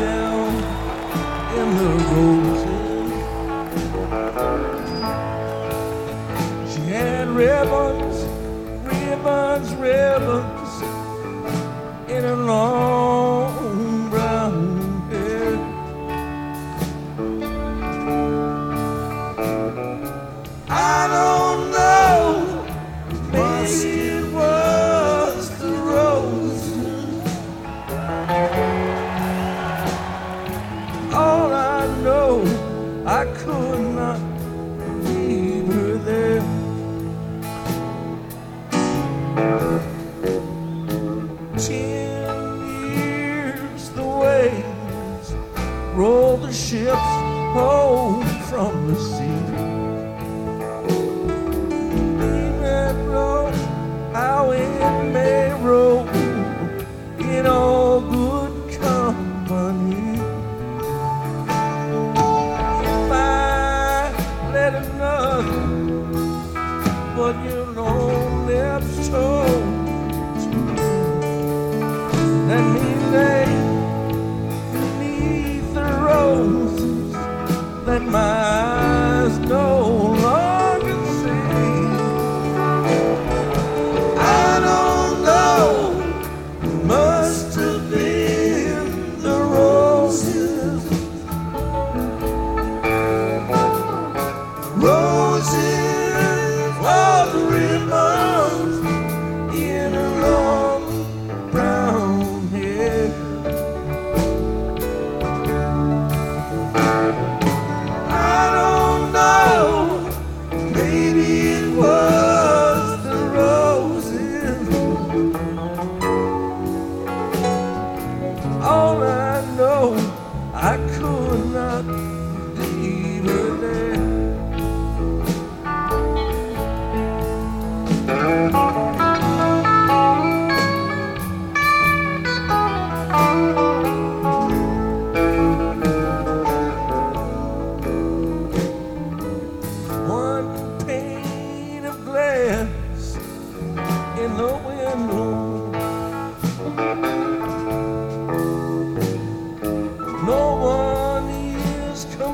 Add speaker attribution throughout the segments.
Speaker 1: down in the roses. She had ribbons, ribbons, ribbons in her long. I could not leave her there. Ten years the waves roll the ships home from the sea. Oh, let me lay beneath the roses. Let my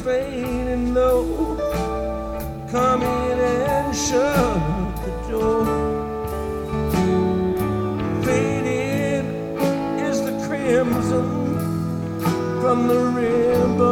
Speaker 1: fading low. Come in and shut the door. Faded is the crimson from the river.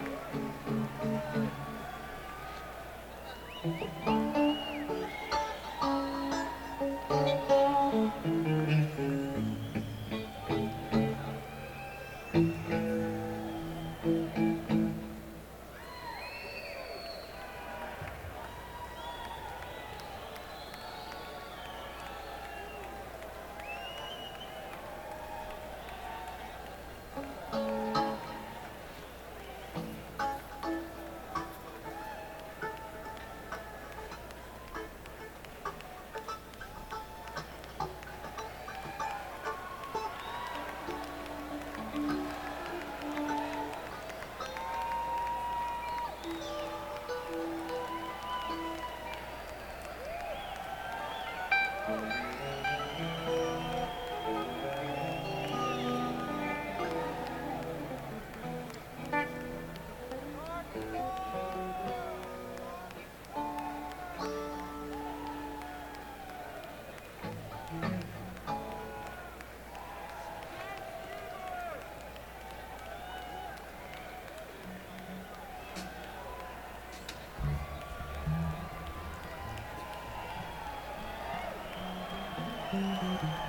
Speaker 1: Thank you.
Speaker 2: Mm-hmm.